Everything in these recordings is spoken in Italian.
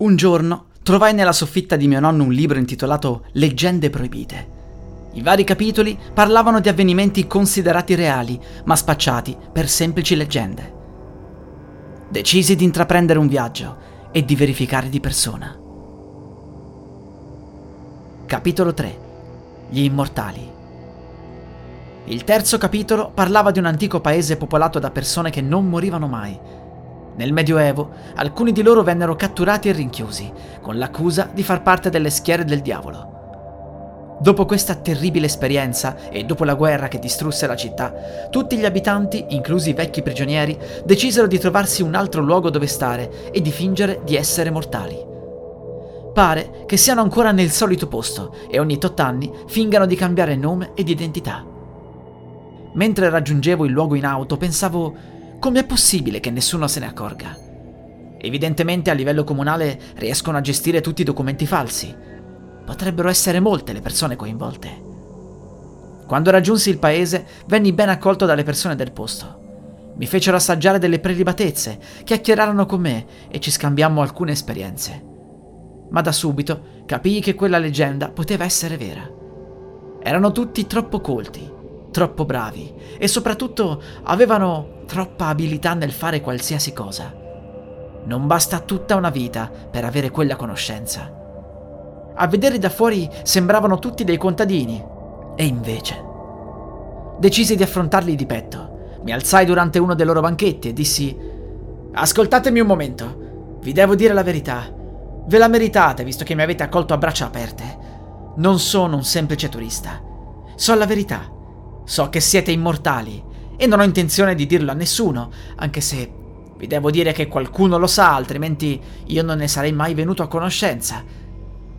Un giorno trovai nella soffitta di mio nonno un libro intitolato Leggende proibite. I vari capitoli parlavano di avvenimenti considerati reali, ma spacciati per semplici leggende. Decisi di intraprendere un viaggio e di verificare di persona. Capitolo 3 Gli immortali Il terzo capitolo parlava di un antico paese popolato da persone che non morivano mai. Nel Medioevo alcuni di loro vennero catturati e rinchiusi, con l'accusa di far parte delle schiere del diavolo. Dopo questa terribile esperienza e dopo la guerra che distrusse la città, tutti gli abitanti, inclusi i vecchi prigionieri, decisero di trovarsi un altro luogo dove stare e di fingere di essere mortali. Pare che siano ancora nel solito posto e ogni tot anni fingano di cambiare nome ed identità. Mentre raggiungevo il luogo in auto pensavo com'è possibile che nessuno se ne accorga. Evidentemente a livello comunale riescono a gestire tutti i documenti falsi, Potrebbero essere molte le persone coinvolte. Quando raggiunsi il paese, venni ben accolto dalle persone del posto. Mi fecero assaggiare delle prelibatezze, chiacchierarono con me e ci scambiammo alcune esperienze. Ma da subito capii che quella leggenda poteva essere vera. Erano tutti troppo colti, troppo bravi e soprattutto avevano troppa abilità nel fare qualsiasi cosa. Non basta tutta una vita per avere quella conoscenza. A vederli da fuori sembravano tutti dei contadini. E invece... Decisi di affrontarli di petto. Mi alzai durante uno dei loro banchetti e dissi... Ascoltatemi un momento. Vi devo dire la verità. Ve la meritate visto che mi avete accolto a braccia aperte. Non sono un semplice turista. So la verità. So che siete immortali e non ho intenzione di dirlo a nessuno, anche se vi devo dire che qualcuno lo sa, altrimenti io non ne sarei mai venuto a conoscenza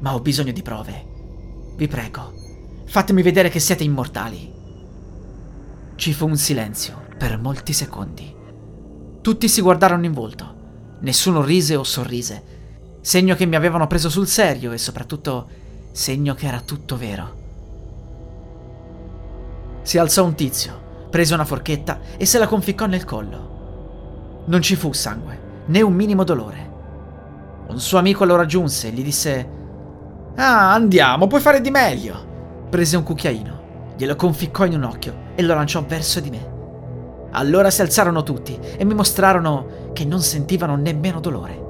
ma ho bisogno di prove. Vi prego, fatemi vedere che siete immortali. Ci fu un silenzio per molti secondi. Tutti si guardarono in volto. Nessuno rise o sorrise, segno che mi avevano preso sul serio e soprattutto segno che era tutto vero. Si alzò un tizio, prese una forchetta e se la conficcò nel collo. Non ci fu sangue, né un minimo dolore. Un suo amico lo raggiunse e gli disse Ah, andiamo, puoi fare di meglio. Prese un cucchiaino, glielo conficcò in un occhio e lo lanciò verso di me. Allora si alzarono tutti e mi mostrarono che non sentivano nemmeno dolore.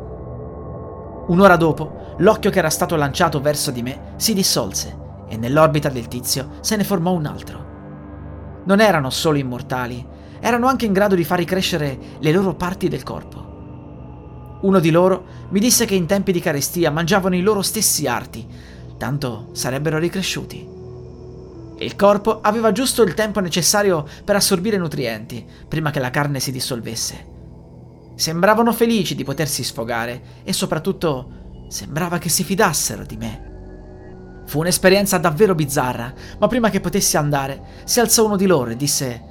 Un'ora dopo, l'occhio che era stato lanciato verso di me si dissolse e nell'orbita del tizio se ne formò un altro. Non erano solo immortali, erano anche in grado di far ricrescere le loro parti del corpo. Uno di loro mi disse che in tempi di carestia mangiavano i loro stessi arti, tanto sarebbero ricresciuti. Il corpo aveva giusto il tempo necessario per assorbire nutrienti, prima che la carne si dissolvesse. Sembravano felici di potersi sfogare e soprattutto sembrava che si fidassero di me. Fu un'esperienza davvero bizzarra, ma prima che potessi andare, si alzò uno di loro e disse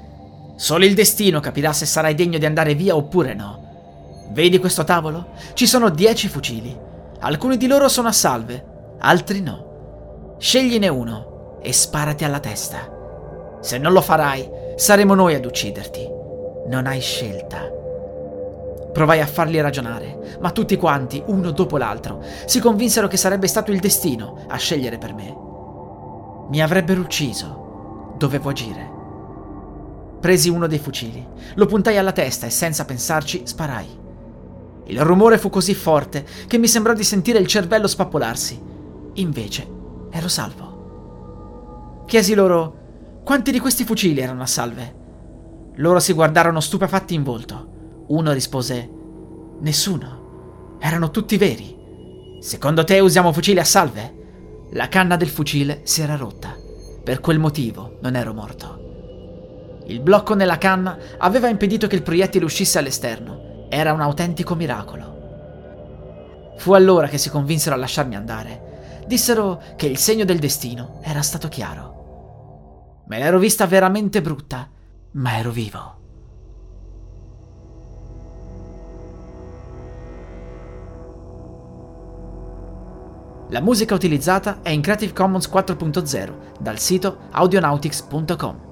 Solo il destino capirà se sarai degno di andare via oppure no. Vedi questo tavolo? Ci sono dieci fucili. Alcuni di loro sono a salve, altri no. Scegliene uno e sparati alla testa. Se non lo farai, saremo noi ad ucciderti. Non hai scelta. Provai a farli ragionare, ma tutti quanti, uno dopo l'altro, si convinsero che sarebbe stato il destino a scegliere per me. Mi avrebbero ucciso. Dovevo agire. Presi uno dei fucili, lo puntai alla testa e senza pensarci sparai. Il rumore fu così forte che mi sembrò di sentire il cervello spappolarsi. Invece ero salvo. Chiesi loro quanti di questi fucili erano a salve. Loro si guardarono stupefatti in volto. Uno rispose: Nessuno. Erano tutti veri. Secondo te usiamo fucili a salve? La canna del fucile si era rotta. Per quel motivo non ero morto. Il blocco nella canna aveva impedito che il proiettile uscisse all'esterno. Era un autentico miracolo. Fu allora che si convinsero a lasciarmi andare. Dissero che il segno del destino era stato chiaro. Me l'ero vista veramente brutta, ma ero vivo. La musica utilizzata è in Creative Commons 4.0 dal sito audionautics.com.